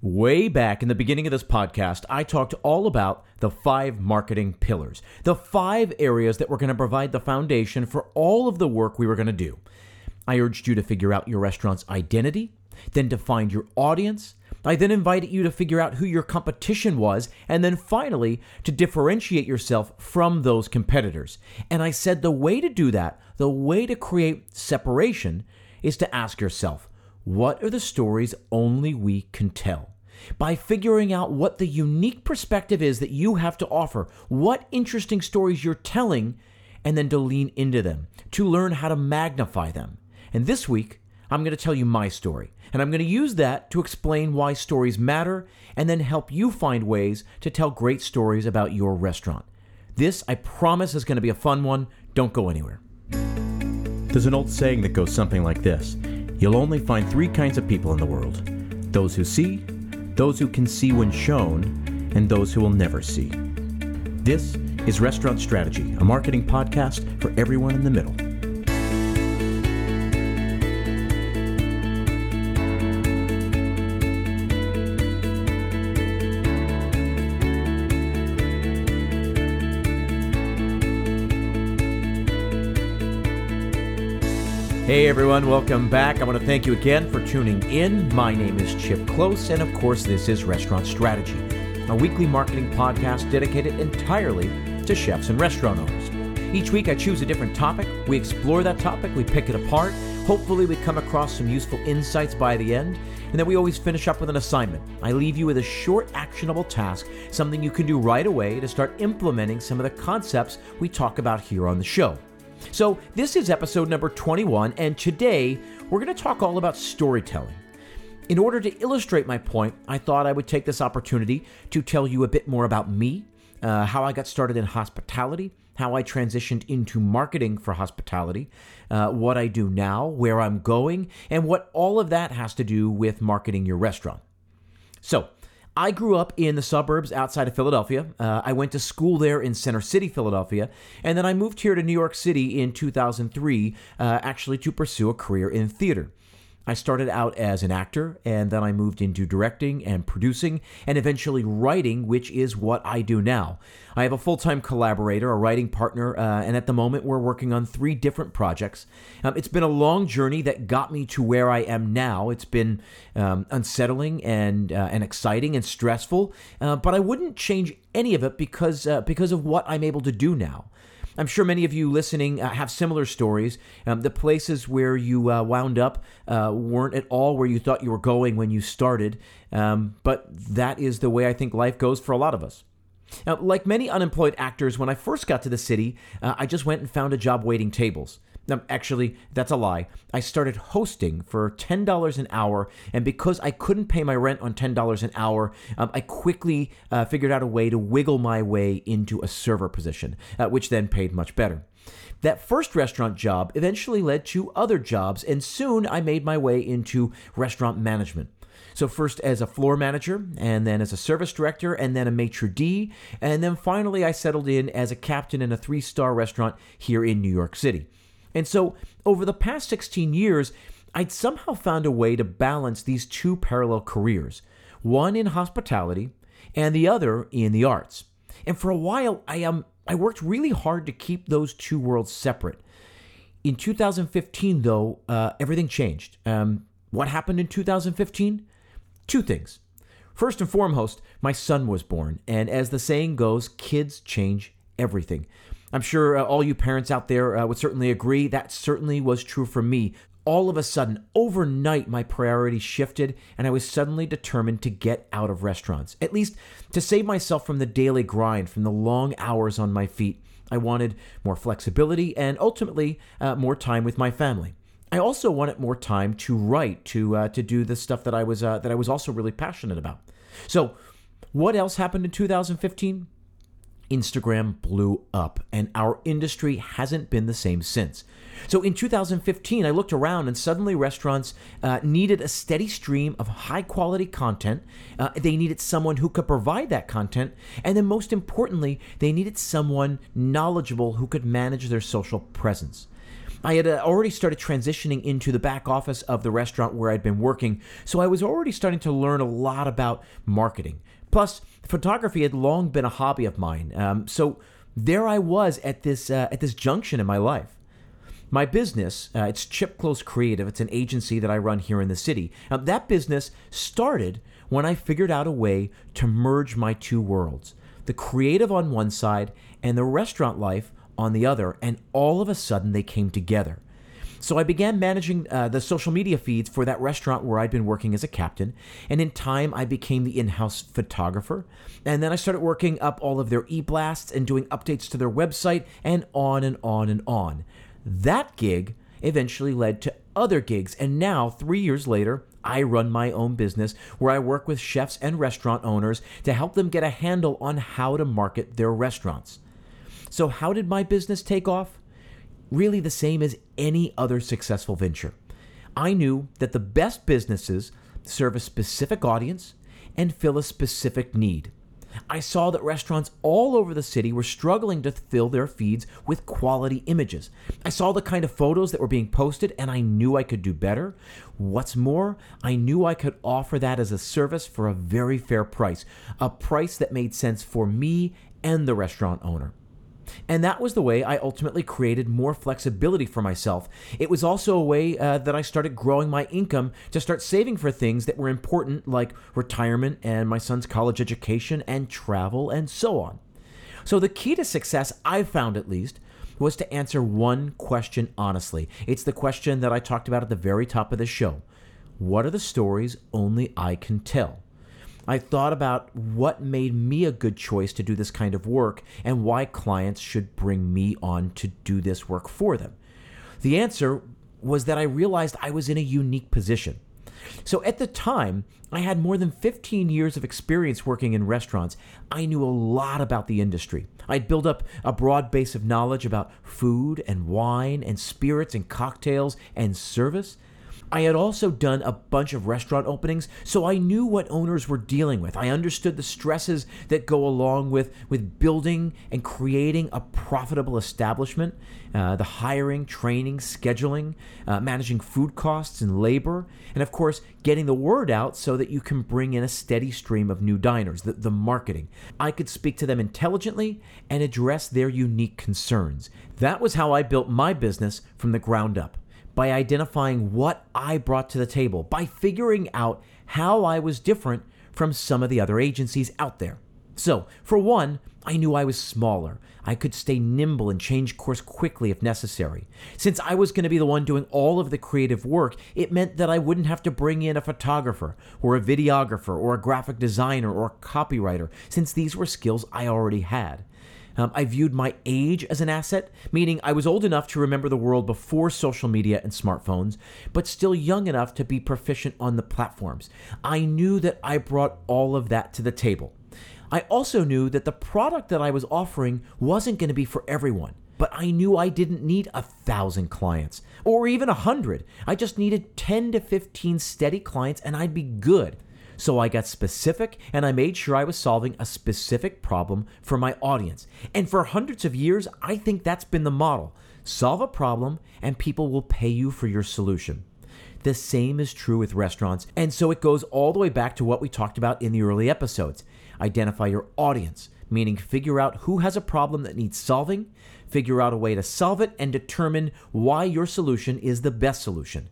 Way back in the beginning of this podcast, I talked all about the five marketing pillars, the five areas that were going to provide the foundation for all of the work we were going to do. I urged you to figure out your restaurant's identity, then to find your audience. I then invited you to figure out who your competition was, and then finally to differentiate yourself from those competitors. And I said the way to do that, the way to create separation, is to ask yourself, what are the stories only we can tell? By figuring out what the unique perspective is that you have to offer, what interesting stories you're telling, and then to lean into them, to learn how to magnify them. And this week, I'm going to tell you my story. And I'm going to use that to explain why stories matter and then help you find ways to tell great stories about your restaurant. This, I promise, is going to be a fun one. Don't go anywhere. There's an old saying that goes something like this You'll only find three kinds of people in the world those who see, those who can see when shown, and those who will never see. This is Restaurant Strategy, a marketing podcast for everyone in the middle. Hey everyone, welcome back. I want to thank you again for tuning in. My name is Chip Close, and of course, this is Restaurant Strategy, a weekly marketing podcast dedicated entirely to chefs and restaurant owners. Each week, I choose a different topic. We explore that topic, we pick it apart. Hopefully, we come across some useful insights by the end, and then we always finish up with an assignment. I leave you with a short, actionable task, something you can do right away to start implementing some of the concepts we talk about here on the show. So, this is episode number 21, and today we're going to talk all about storytelling. In order to illustrate my point, I thought I would take this opportunity to tell you a bit more about me, uh, how I got started in hospitality, how I transitioned into marketing for hospitality, uh, what I do now, where I'm going, and what all of that has to do with marketing your restaurant. So, I grew up in the suburbs outside of Philadelphia. Uh, I went to school there in Center City, Philadelphia, and then I moved here to New York City in 2003, uh, actually to pursue a career in theater. I started out as an actor, and then I moved into directing and producing, and eventually writing, which is what I do now. I have a full time collaborator, a writing partner, uh, and at the moment we're working on three different projects. Um, it's been a long journey that got me to where I am now. It's been um, unsettling and uh, and exciting and stressful, uh, but I wouldn't change any of it because uh, because of what I'm able to do now. I'm sure many of you listening uh, have similar stories. Um, the places where you uh, wound up uh, weren't at all where you thought you were going when you started, um, but that is the way I think life goes for a lot of us. Now, like many unemployed actors, when I first got to the city, uh, I just went and found a job waiting tables. Now, actually, that's a lie. I started hosting for $10 an hour, and because I couldn't pay my rent on $10 an hour, um, I quickly uh, figured out a way to wiggle my way into a server position, uh, which then paid much better. That first restaurant job eventually led to other jobs, and soon I made my way into restaurant management. So, first as a floor manager, and then as a service director, and then a maitre d', and then finally I settled in as a captain in a three star restaurant here in New York City. And so, over the past 16 years, I'd somehow found a way to balance these two parallel careers one in hospitality and the other in the arts. And for a while, I, um, I worked really hard to keep those two worlds separate. In 2015, though, uh, everything changed. Um, what happened in 2015? Two things. First and foremost, my son was born, and as the saying goes, kids change everything. I'm sure uh, all you parents out there uh, would certainly agree. That certainly was true for me. All of a sudden, overnight, my priorities shifted, and I was suddenly determined to get out of restaurants, at least to save myself from the daily grind, from the long hours on my feet. I wanted more flexibility and ultimately uh, more time with my family. I also wanted more time to write, to uh, to do the stuff that I was uh, that I was also really passionate about. So, what else happened in 2015? Instagram blew up, and our industry hasn't been the same since. So in 2015, I looked around, and suddenly restaurants uh, needed a steady stream of high quality content. Uh, they needed someone who could provide that content. And then, most importantly, they needed someone knowledgeable who could manage their social presence. I had uh, already started transitioning into the back office of the restaurant where I'd been working, so I was already starting to learn a lot about marketing. Plus, photography had long been a hobby of mine. Um, so there I was at this uh, at this junction in my life. My business, uh, it's Chip Close Creative. It's an agency that I run here in the city. Now, that business started when I figured out a way to merge my two worlds the creative on one side and the restaurant life on the other, and all of a sudden they came together. So I began managing uh, the social media feeds for that restaurant where I'd been working as a captain. And in time, I became the in house photographer. And then I started working up all of their e blasts and doing updates to their website, and on and on and on. That gig eventually led to other gigs. And now, three years later, I run my own business where I work with chefs and restaurant owners to help them get a handle on how to market their restaurants. So, how did my business take off? Really, the same as any other successful venture. I knew that the best businesses serve a specific audience and fill a specific need. I saw that restaurants all over the city were struggling to fill their feeds with quality images. I saw the kind of photos that were being posted and I knew I could do better. What's more, I knew I could offer that as a service for a very fair price, a price that made sense for me and the restaurant owner. And that was the way I ultimately created more flexibility for myself. It was also a way uh, that I started growing my income to start saving for things that were important, like retirement and my son's college education and travel and so on. So, the key to success, I've found at least, was to answer one question honestly. It's the question that I talked about at the very top of the show What are the stories only I can tell? I thought about what made me a good choice to do this kind of work and why clients should bring me on to do this work for them. The answer was that I realized I was in a unique position. So at the time, I had more than 15 years of experience working in restaurants. I knew a lot about the industry. I'd built up a broad base of knowledge about food and wine and spirits and cocktails and service. I had also done a bunch of restaurant openings, so I knew what owners were dealing with. I understood the stresses that go along with, with building and creating a profitable establishment, uh, the hiring, training, scheduling, uh, managing food costs and labor, and of course, getting the word out so that you can bring in a steady stream of new diners, the, the marketing. I could speak to them intelligently and address their unique concerns. That was how I built my business from the ground up by identifying what I brought to the table, by figuring out how I was different from some of the other agencies out there. So, for one, I knew I was smaller. I could stay nimble and change course quickly if necessary. Since I was going to be the one doing all of the creative work, it meant that I wouldn't have to bring in a photographer, or a videographer, or a graphic designer, or a copywriter, since these were skills I already had. Um, I viewed my age as an asset, meaning I was old enough to remember the world before social media and smartphones, but still young enough to be proficient on the platforms. I knew that I brought all of that to the table. I also knew that the product that I was offering wasn't going to be for everyone. But I knew I didn't need a thousand clients or even a hundred. I just needed 10 to 15 steady clients and I'd be good. So I got specific and I made sure I was solving a specific problem for my audience. And for hundreds of years, I think that's been the model solve a problem and people will pay you for your solution. The same is true with restaurants, and so it goes all the way back to what we talked about in the early episodes. Identify your audience, meaning figure out who has a problem that needs solving, figure out a way to solve it, and determine why your solution is the best solution.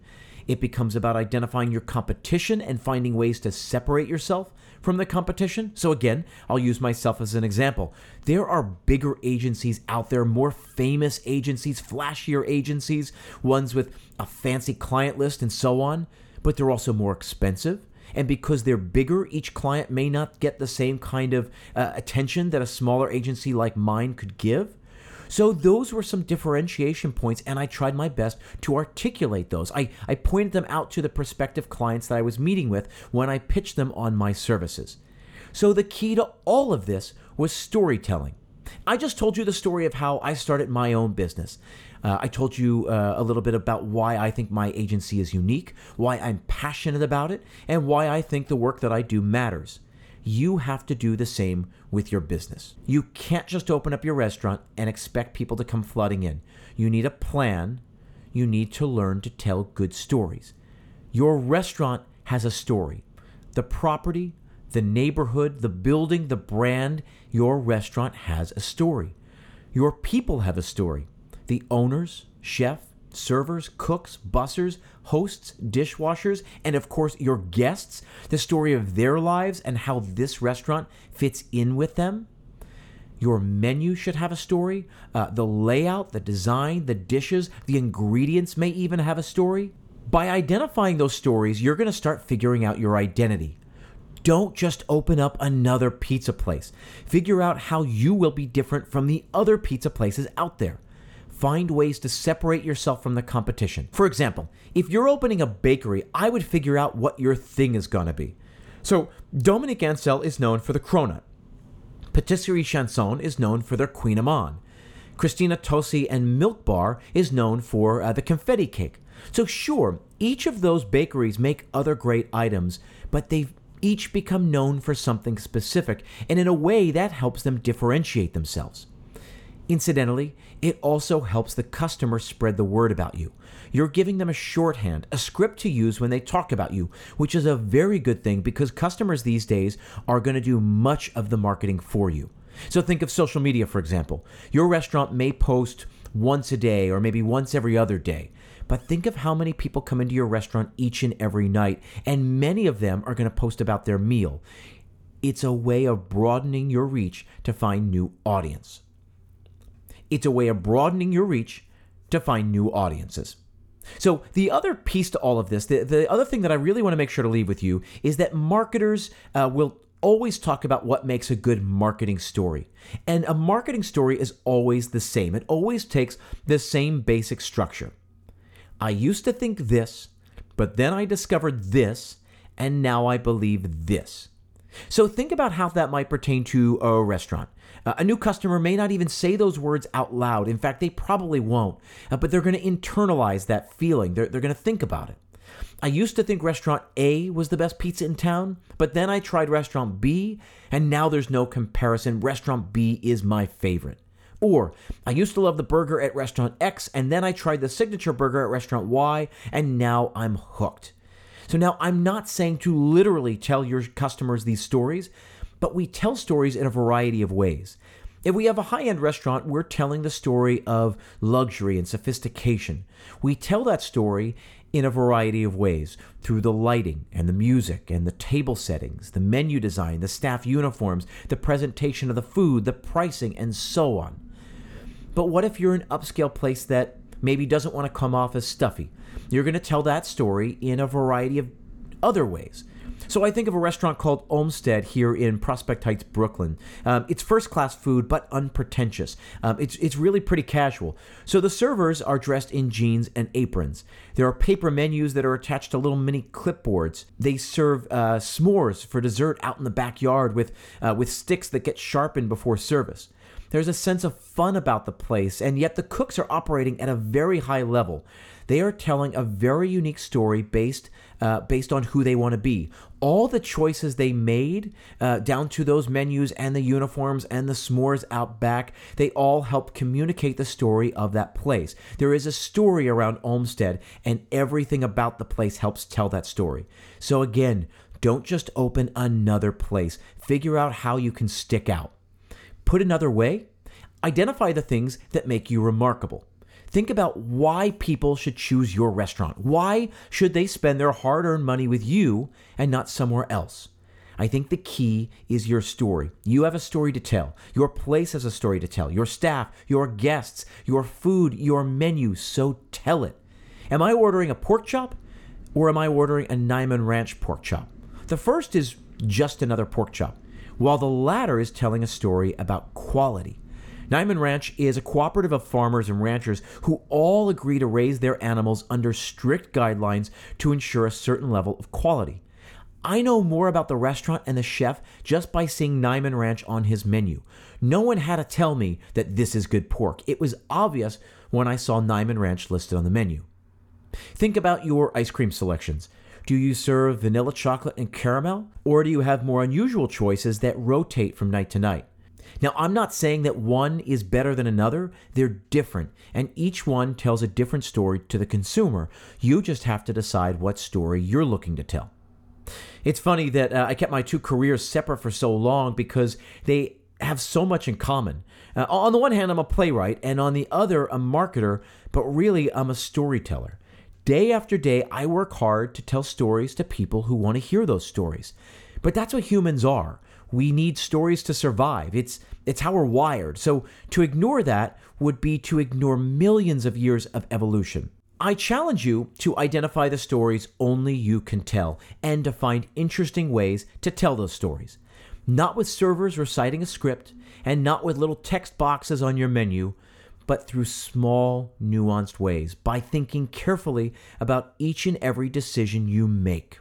It becomes about identifying your competition and finding ways to separate yourself from the competition. So, again, I'll use myself as an example. There are bigger agencies out there, more famous agencies, flashier agencies, ones with a fancy client list and so on, but they're also more expensive. And because they're bigger, each client may not get the same kind of uh, attention that a smaller agency like mine could give. So those were some differentiation points, and I tried my best to articulate those. I, I pointed them out to the prospective clients that I was meeting with when I pitched them on my services. So the key to all of this was storytelling. I just told you the story of how I started my own business. Uh, I told you uh, a little bit about why I think my agency is unique, why I'm passionate about it, and why I think the work that I do matters you have to do the same with your business. You can't just open up your restaurant and expect people to come flooding in. You need a plan you need to learn to tell good stories. Your restaurant has a story. The property, the neighborhood, the building, the brand, your restaurant has a story. Your people have a story. The owners, chef, servers, cooks, bussers, hosts, dishwashers, and of course your guests, the story of their lives and how this restaurant fits in with them. Your menu should have a story. Uh, the layout, the design, the dishes, the ingredients may even have a story. By identifying those stories, you're going to start figuring out your identity. Don't just open up another pizza place. Figure out how you will be different from the other pizza places out there. Find ways to separate yourself from the competition. For example, if you're opening a bakery, I would figure out what your thing is going to be. So, Dominique Ansel is known for the cronut. Patisserie Chanson is known for their kouign-amann. Christina Tosi and Milk Bar is known for uh, the confetti cake. So, sure, each of those bakeries make other great items, but they've each become known for something specific, and in a way that helps them differentiate themselves. Incidentally, it also helps the customer spread the word about you. You're giving them a shorthand, a script to use when they talk about you, which is a very good thing because customers these days are going to do much of the marketing for you. So think of social media, for example. Your restaurant may post once a day or maybe once every other day. But think of how many people come into your restaurant each and every night, and many of them are going to post about their meal. It's a way of broadening your reach to find new audience. It's a way of broadening your reach to find new audiences. So, the other piece to all of this, the, the other thing that I really want to make sure to leave with you is that marketers uh, will always talk about what makes a good marketing story. And a marketing story is always the same, it always takes the same basic structure. I used to think this, but then I discovered this, and now I believe this. So think about how that might pertain to a restaurant. Uh, a new customer may not even say those words out loud. In fact, they probably won't, uh, but they're going to internalize that feeling. They're, they're going to think about it. I used to think restaurant A was the best pizza in town, but then I tried restaurant B, and now there's no comparison. Restaurant B is my favorite. Or, I used to love the burger at restaurant X, and then I tried the signature burger at restaurant Y, and now I'm hooked. So now I'm not saying to literally tell your customers these stories, but we tell stories in a variety of ways. If we have a high end restaurant, we're telling the story of luxury and sophistication. We tell that story in a variety of ways through the lighting and the music and the table settings, the menu design, the staff uniforms, the presentation of the food, the pricing, and so on. But what if you're an upscale place that maybe doesn't want to come off as stuffy? You're going to tell that story in a variety of other ways. So I think of a restaurant called Olmsted here in Prospect Heights, Brooklyn. Um, it's first class food, but unpretentious. Um, it's, it's really pretty casual. So the servers are dressed in jeans and aprons. There are paper menus that are attached to little mini clipboards. They serve uh, s'mores for dessert out in the backyard with, uh, with sticks that get sharpened before service. There's a sense of fun about the place, and yet the cooks are operating at a very high level. They are telling a very unique story based uh, based on who they want to be. All the choices they made, uh, down to those menus and the uniforms and the s'mores out back, they all help communicate the story of that place. There is a story around Olmsted, and everything about the place helps tell that story. So again, don't just open another place. Figure out how you can stick out. Put another way, identify the things that make you remarkable. Think about why people should choose your restaurant. Why should they spend their hard earned money with you and not somewhere else? I think the key is your story. You have a story to tell. Your place has a story to tell. Your staff, your guests, your food, your menu. So tell it. Am I ordering a pork chop or am I ordering a Niman Ranch pork chop? The first is just another pork chop while the latter is telling a story about quality. Niman Ranch is a cooperative of farmers and ranchers who all agree to raise their animals under strict guidelines to ensure a certain level of quality. I know more about the restaurant and the chef just by seeing Niman Ranch on his menu. No one had to tell me that this is good pork. It was obvious when I saw Niman Ranch listed on the menu. Think about your ice cream selections. Do you serve vanilla chocolate and caramel, or do you have more unusual choices that rotate from night to night? Now, I'm not saying that one is better than another. They're different, and each one tells a different story to the consumer. You just have to decide what story you're looking to tell. It's funny that uh, I kept my two careers separate for so long because they have so much in common. Uh, on the one hand, I'm a playwright, and on the other, a marketer, but really, I'm a storyteller. Day after day, I work hard to tell stories to people who want to hear those stories. But that's what humans are. We need stories to survive. It's it's how we're wired. So to ignore that would be to ignore millions of years of evolution. I challenge you to identify the stories only you can tell and to find interesting ways to tell those stories. Not with servers reciting a script and not with little text boxes on your menu, but through small, nuanced ways by thinking carefully about each and every decision you make.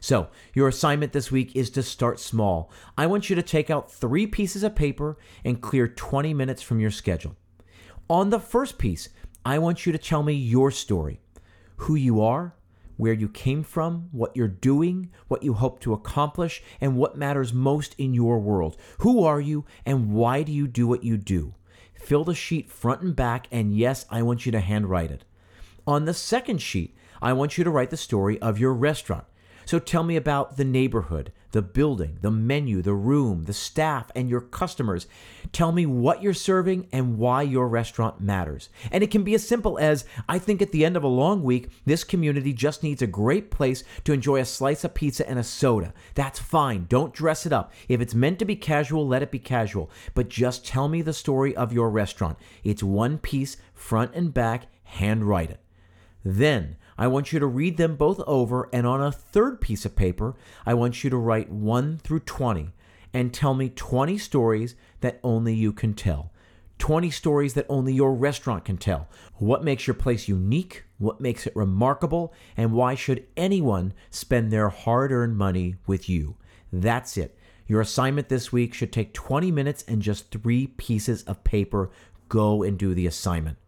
So, your assignment this week is to start small. I want you to take out three pieces of paper and clear 20 minutes from your schedule. On the first piece, I want you to tell me your story who you are, where you came from, what you're doing, what you hope to accomplish, and what matters most in your world. Who are you, and why do you do what you do? Fill the sheet front and back, and yes, I want you to handwrite it. On the second sheet, I want you to write the story of your restaurant. So tell me about the neighborhood, the building, the menu, the room, the staff, and your customers. Tell me what you're serving and why your restaurant matters. And it can be as simple as I think at the end of a long week, this community just needs a great place to enjoy a slice of pizza and a soda. That's fine. Don't dress it up. If it's meant to be casual, let it be casual. But just tell me the story of your restaurant. It's one piece, front and back, handwrite it. Then I want you to read them both over, and on a third piece of paper, I want you to write 1 through 20 and tell me 20 stories that only you can tell. 20 stories that only your restaurant can tell. What makes your place unique? What makes it remarkable? And why should anyone spend their hard earned money with you? That's it. Your assignment this week should take 20 minutes and just three pieces of paper. Go and do the assignment.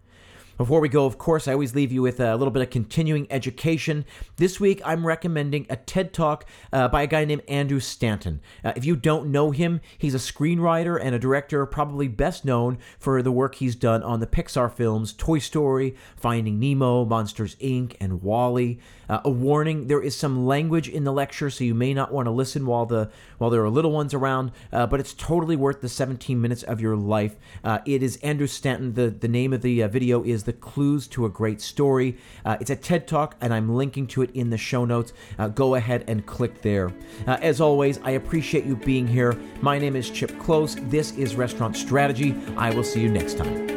Before we go, of course, I always leave you with a little bit of continuing education. This week, I'm recommending a TED Talk uh, by a guy named Andrew Stanton. Uh, if you don't know him, he's a screenwriter and a director, probably best known for the work he's done on the Pixar films Toy Story, Finding Nemo, Monsters Inc., and WALL-E. Uh, a warning: there is some language in the lecture, so you may not want to listen while the while there are little ones around. Uh, but it's totally worth the 17 minutes of your life. Uh, it is Andrew Stanton. the The name of the uh, video is "The The clues to a Great Story." Uh, it's a TED Talk, and I'm linking to it in the show notes. Uh, go ahead and click there. as always, I appreciate you being here. My name is Chip Close. This is Restaurant Strategy. I will see you next time.